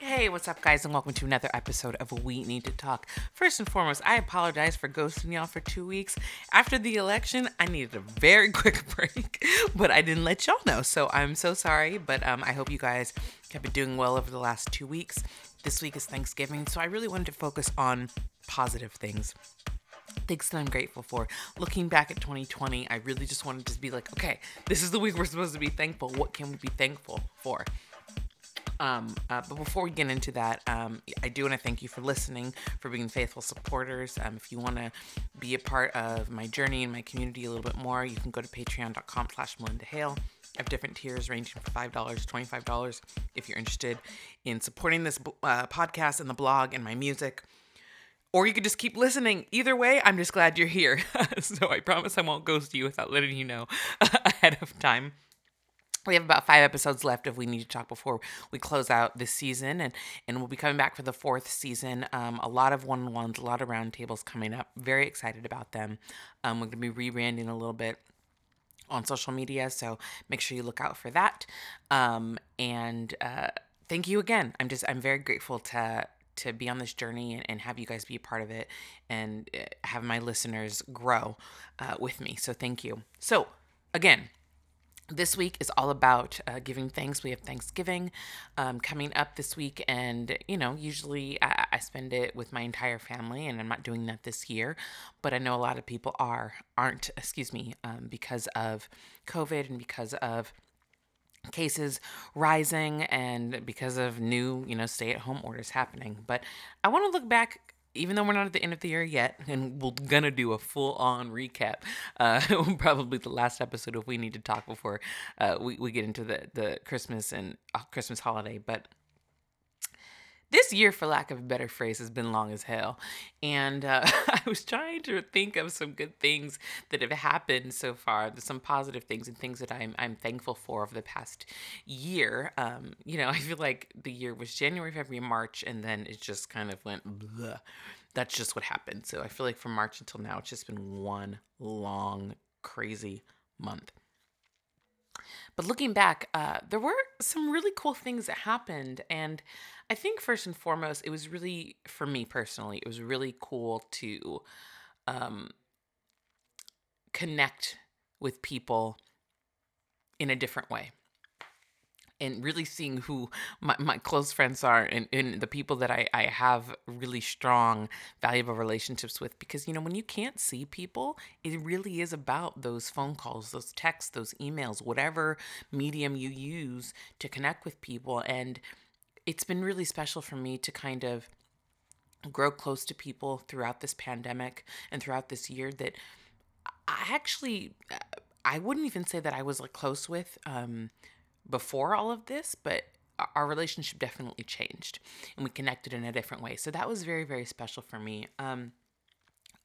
Hey, what's up, guys, and welcome to another episode of We Need to Talk. First and foremost, I apologize for ghosting y'all for two weeks. After the election, I needed a very quick break, but I didn't let y'all know, so I'm so sorry. But um, I hope you guys have been doing well over the last two weeks. This week is Thanksgiving, so I really wanted to focus on positive things things that I'm grateful for. Looking back at 2020, I really just wanted to be like, okay, this is the week we're supposed to be thankful. What can we be thankful for? Um, uh, but before we get into that, um, I do want to thank you for listening, for being faithful supporters. Um, if you want to be a part of my journey and my community a little bit more, you can go to patreon.com slash Malynda Hale. I have different tiers ranging from $5 to $25 if you're interested in supporting this uh, podcast and the blog and my music. Or you could just keep listening. Either way, I'm just glad you're here. so I promise I won't ghost you without letting you know ahead of time we have about five episodes left if we need to talk before we close out this season and and we'll be coming back for the fourth season. Um, a lot of one-on-ones a lot of roundtables coming up. Very excited about them. Um, we're going to be rebranding a little bit on social media so make sure you look out for that. Um, and uh, thank you again. I'm just i'm very grateful to to be on this journey and, and have you guys be a part of it and uh, have my listeners grow uh, with me. So thank you. So again this week is all about uh, giving thanks. We have Thanksgiving um, coming up this week, and you know, usually I, I, spend it with my entire family, and I'm not doing that this year. But I know a lot of people are aren't, excuse me, um, because of COVID and because of cases rising and because of new, you know, stay-at-home orders happening. But I want to look back even though we're not at the end of the year yet, and we're gonna do a full on recap, uh, probably the last episode if we need to talk before uh, we, we get into the, the Christmas and uh, Christmas holiday. But this year, for lack of a better phrase, has been long as hell. And uh, I was trying to think of some good things that have happened so far, some positive things and things that I'm, I'm thankful for over the past year. Um, you know, I feel like the year was January, February, March, and then it just kind of went. That's just what happened. So I feel like from March until now, it's just been one long, crazy month. But looking back, uh, there were some really cool things that happened. And I think first and foremost, it was really, for me personally, it was really cool to um, connect with people in a different way and really seeing who my, my close friends are and, and the people that I, I have really strong, valuable relationships with. Because, you know, when you can't see people, it really is about those phone calls, those texts, those emails, whatever medium you use to connect with people. And it's been really special for me to kind of grow close to people throughout this pandemic and throughout this year that I actually I wouldn't even say that I was like close with um before all of this, but our relationship definitely changed and we connected in a different way. So that was very very special for me. Um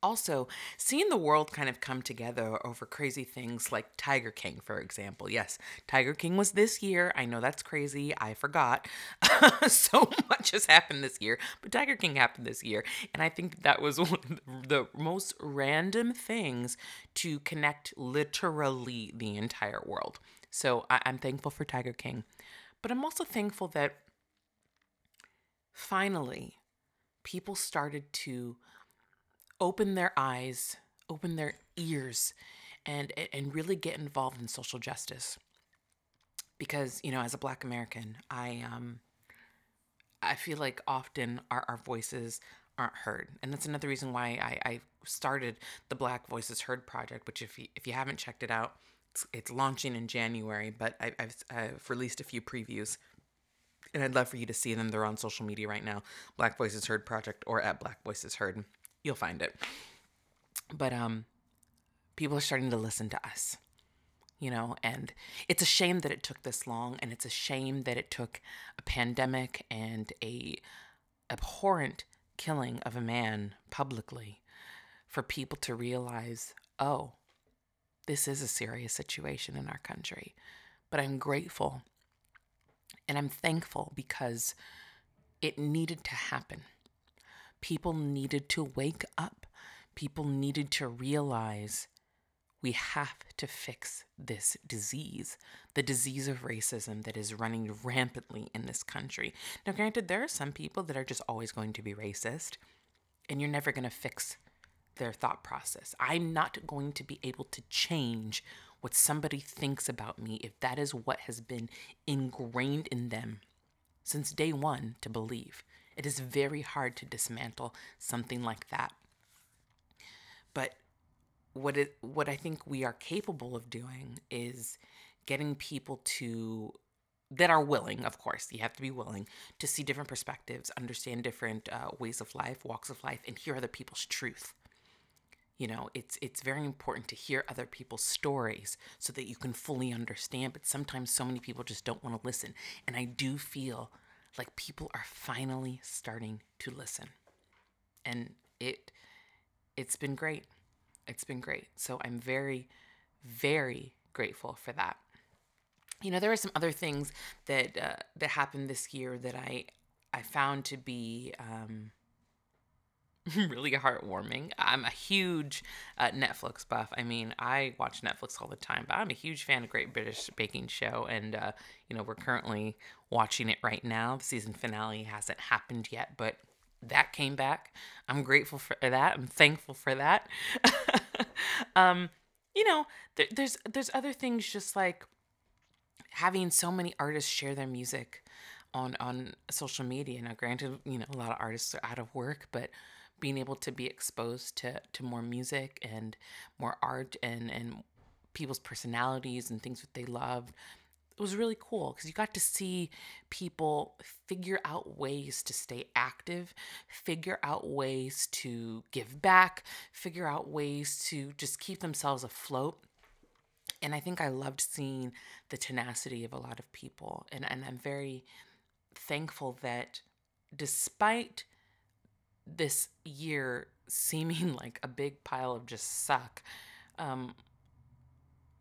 also seeing the world kind of come together over crazy things like Tiger King, for example. Yes, Tiger King was this year. I know that's crazy. I forgot. so much has happened this year, but Tiger King happened this year. And I think that was one of the most random things to connect literally the entire world. So I- I'm thankful for Tiger King. But I'm also thankful that finally people started to open their eyes, open their ears, and and really get involved in social justice. Because you know, as a Black American, I um, I feel like often our our voices aren't heard, and that's another reason why I, I started the Black Voices Heard project. Which, if you, if you haven't checked it out, it's, it's launching in January. But I, I've I've released a few previews and I'd love for you to see them. They're on social media right now, Black Voices Heard Project or at Black Voices Heard you'll find it. But um people are starting to listen to us. You know, and it's a shame that it took this long and it's a shame that it took a pandemic and a abhorrent killing of a man publicly for people to realize, "Oh, this is a serious situation in our country." But I'm grateful and I'm thankful because it needed to happen. People needed to wake up. People needed to realize We have to fix this disease, the disease of racism that is running rampantly in this country. Now, granted, there are some people that are just always going to be racist, and you're never going to fix their thought process. I'm not going to be able to change what somebody thinks about me if that is what has been ingrained in them since day one to believe. It is very hard to dismantle something like that. But what it what I think we are capable of doing is getting people to that are willing, of course, you have to be willing to see different perspectives, understand different uh, ways of life, walks of life, and hear other people's truth. You know, it's it's very important to hear other people's stories so that you can fully understand. But sometimes so many people just don't want to listen, and I do feel like people are finally starting to listen, and it it's been great. It's been great. So I'm very, very grateful for that. You know, there are some other things that uh, that happened this year that I I found to be um, really heartwarming. I'm a huge uh, Netflix buff. I mean, I watch Netflix all the time, but I'm a huge fan of Great British Baking Show, and uh, you know, we're currently watching it right now. The season finale hasn't happened yet, but that came back. I'm grateful for that. I'm thankful for that. um, you know, there, there's there's other things just like having so many artists share their music on on social media. Now, granted, you know, a lot of artists are out of work, but being able to be exposed to to more music and more art and and people's personalities and things that they love it was really cool because you got to see people figure out ways to stay active, figure out ways to give back, figure out ways to just keep themselves afloat. And I think I loved seeing the tenacity of a lot of people. And, and I'm very thankful that despite this year seeming like a big pile of just suck, um,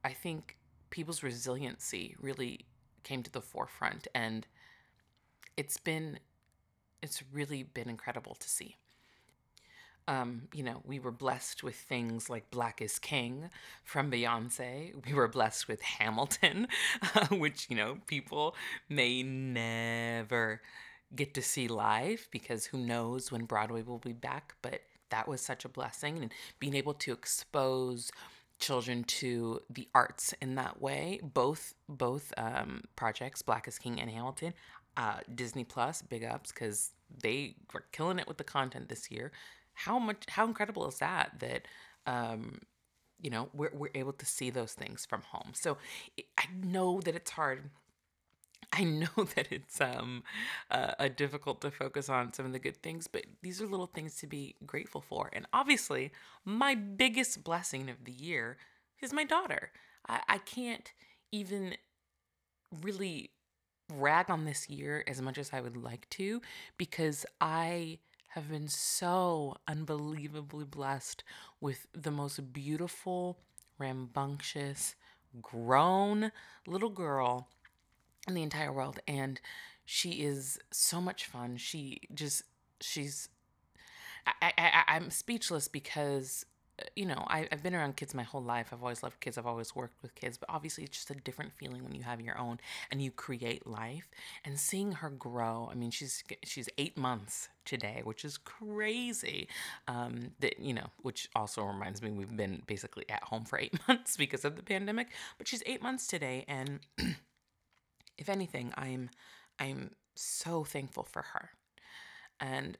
I think people's resiliency really came to the forefront and it's been it's really been incredible to see um, you know, we were blessed with things like Black is King from Beyonce. We were blessed with Hamilton, uh, which, you know, people may never get to see live because who knows when Broadway will be back. But that was such a blessing. And being able to expose children to the arts in that way. Both both um, projects, Black is King and Hamilton, uh, Disney Plus, big ups because they were killing it with the content this year. How much? How incredible is that? That um, you know we're we're able to see those things from home. So I know that it's hard I know that it's um uh, a difficult to focus on some of the good things, but these are little things to be grateful for. And obviously, my biggest blessing of the year is my daughter. I, I can't even really rag on this year as much as I would like to because I have been so unbelievably blessed with the most beautiful, rambunctious, grown little girl in the entire world and she is so much fun. She just she's I, I i'm speechless because uh, you know I, i've been around kids my whole life. I've always loved kids. I've always worked with kids but obviously it's just a different feeling when you have your own and you create life. And seeing her grow i mean she's she's eight months today which is crazy um that you know which also reminds me we've been basically at home for eight months because of the pandemic but she's eight months today and if anything, I'm I'm so thankful for her. And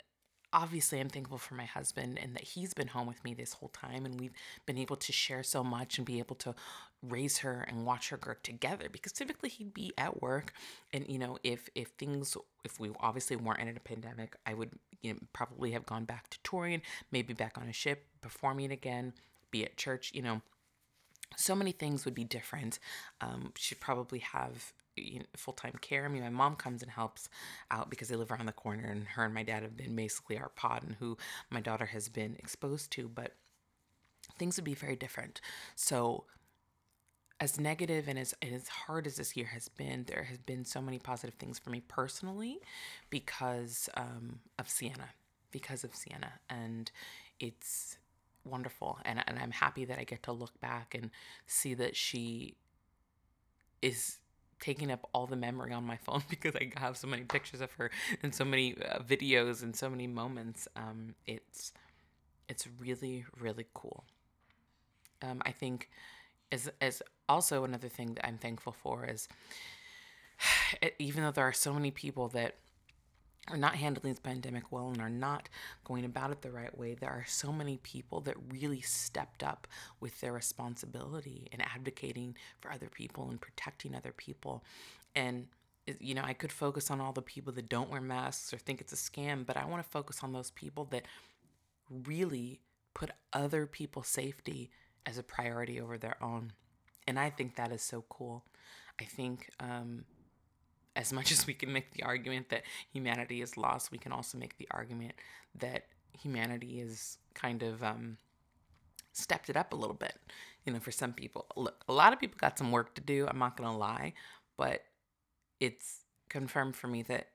obviously I'm thankful for my husband and that he's been home with me this whole time and we've been able to share so much and be able to raise her and watch her grow together because typically he'd be at work and you know if if things if we obviously weren't in a pandemic I would you know probably have gone back to touring maybe back on a ship performing again be at church you know so many things would be different um, she'd probably have you know, full time care. I mean, my mom comes and helps out because they live around the corner, and her and my dad have been basically our pod and who my daughter has been exposed to. But things would be very different. So, as negative and as, and as hard as this year has been, there has been so many positive things for me personally because um, of Sienna, because of Sienna. And it's wonderful. And, and I'm happy that I get to look back and see that she is taking up all the memory on my phone because I have so many pictures of her and so many uh, videos and so many moments. Um, it's it's really really cool. Um, I think as as also another thing that I'm thankful for is even though there are so many people that are not handling this pandemic well and are not going about it the right way, there are so many people that really stepped up with their responsibility and advocating for other people and protecting other people. And you know, I could focus on all the people that don't wear masks or think it's a scam, but I want to focus on those people that really put other people's safety as a priority over their own. And I think that is so cool. I think um, as much as we can make the argument that humanity is lost, we can also make the argument that humanity is kind of um, stepped it up a little bit. You know, for some people, look, a lot of people got some work to do. I'm not gonna lie, but it's confirmed for me that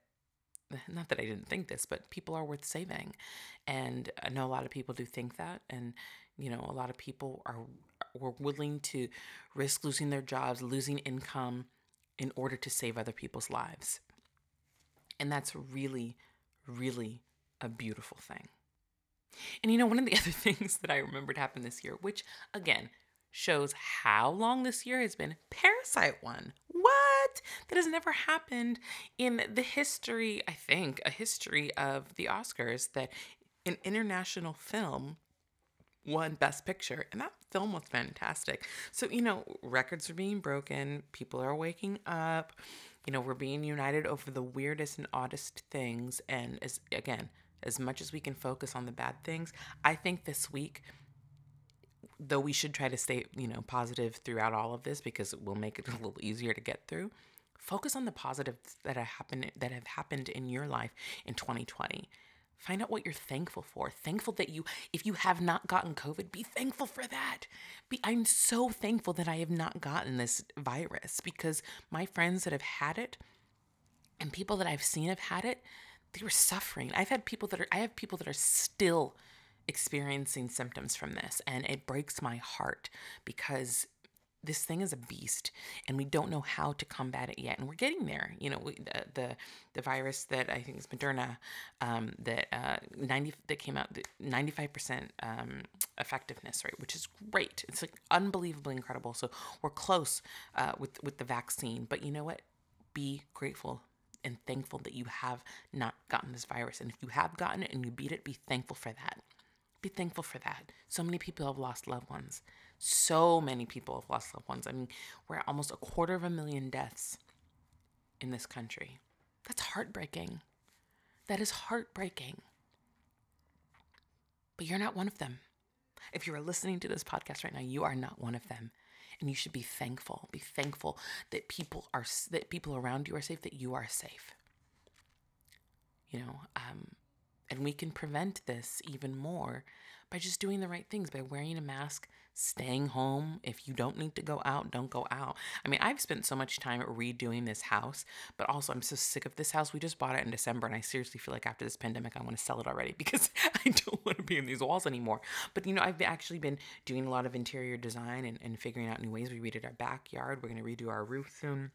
not that I didn't think this, but people are worth saving, and I know a lot of people do think that, and you know, a lot of people are were willing to risk losing their jobs, losing income in order to save other people's lives. And that's really, really a beautiful thing. And you know, one of the other things that I remembered happened this year, which again shows how long this year has been, Parasite won. What? That has never happened in the history, I think, a history of the Oscars that an international film won Best Picture, and that film was fantastic. So, you know, records are being broken, people are waking up, you know, we're being united over the weirdest and oddest things. And as again, as much as we can focus on the bad things, I think this week, though we should try to stay, you know, positive throughout all of this because it will make it a little easier to get through. Focus on the positives that have happened that have happened in your life in 2020 Find out what you're thankful for. Thankful that you, if you have not gotten COVID, be thankful for that. Be, I'm so thankful that I have not gotten this virus because my friends that have had it and people that I've seen have had it, they were suffering. I've had people that are, I have people that are still experiencing symptoms from this, and it breaks my heart because this thing is a beast and we don't know how to combat it yet and we're getting there. You know we, the, the, the virus that i think is moderna um, that uh, 90 that came out 95% um, effectiveness rate which is great. It's like unbelievably incredible. So we're close uh, with with the vaccine but you know what? Be grateful and thankful that you have not gotten this virus and if you have gotten it and you beat it be thankful for that. Be thankful for that. So many people have lost loved ones so many people have lost loved ones. I mean, we're at almost a quarter of a million deaths in this country. That's heartbreaking. That is heartbreaking. But you're not one of them. If you are listening to this podcast right now, you are not one of them. And you should be thankful. Be thankful that people are that people around you are safe, that you are safe. You know, um, and we can prevent this even more by just doing the right things, by wearing a mask, staying home. If you don't need to go out, don't go out. I mean, I've spent so much time redoing this house, but also I'm so sick of this house. We just bought it in December, and I seriously feel like after this pandemic, I want to sell it already because I don't want to be in these walls anymore. But you know, I've actually been doing a lot of interior design and, and figuring out new ways. We redid our backyard, we're going to redo our roof soon.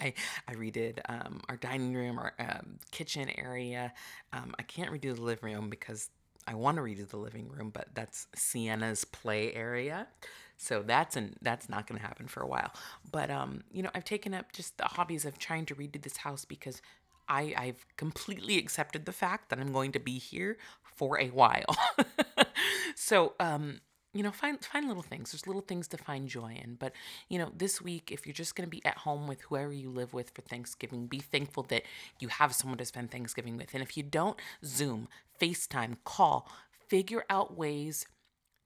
I, I redid um, our dining room, our um, kitchen area. Um, I can't redo the living room because I want to redo the living room, but that's Sienna's play area. So that's an that's not going to happen for a while. But um, you know, I've taken up just the hobbies of trying to redo this house because I I've completely accepted the fact that I'm going to be here for a while. so um, you know, find find little things. There's little things to find joy in. But you know, this week, if you're just gonna be at home with whoever you live with for Thanksgiving, be thankful that you have someone to spend Thanksgiving with. And if you don't, Zoom, FaceTime, call, figure out ways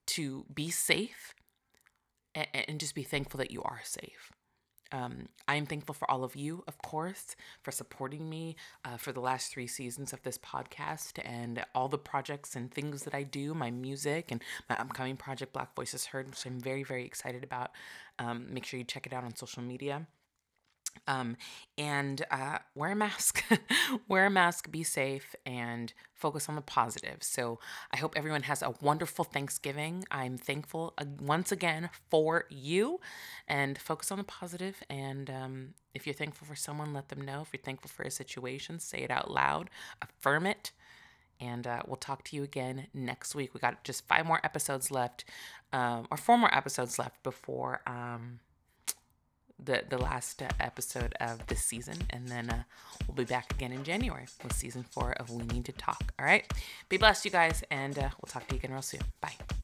to be safe, and, and just be thankful that you are safe. Um, I am thankful for all of you, of course, for supporting me uh, for the last three seasons of this podcast and all the projects and things that I do, my music and my upcoming project, Black Voices Heard, which I'm very, very excited about. Um, make sure you check it out on social media. Um, and uh, wear a mask, wear a mask, be safe, and focus on the positive. So I hope everyone has a wonderful Thanksgiving. I'm thankful uh, once again for you, and focus on the positive. And um, if you're thankful for someone, let them know. If you're thankful for a situation, say it out loud, affirm it. And uh, we'll talk to you again next week. We got just five more episodes left, um, or four more episodes left before. Um, the the last episode of this season, and then uh, we'll be back again in January with season four of We Need to Talk. All right, be blessed, you guys, and uh, we'll talk to you again real soon. Bye.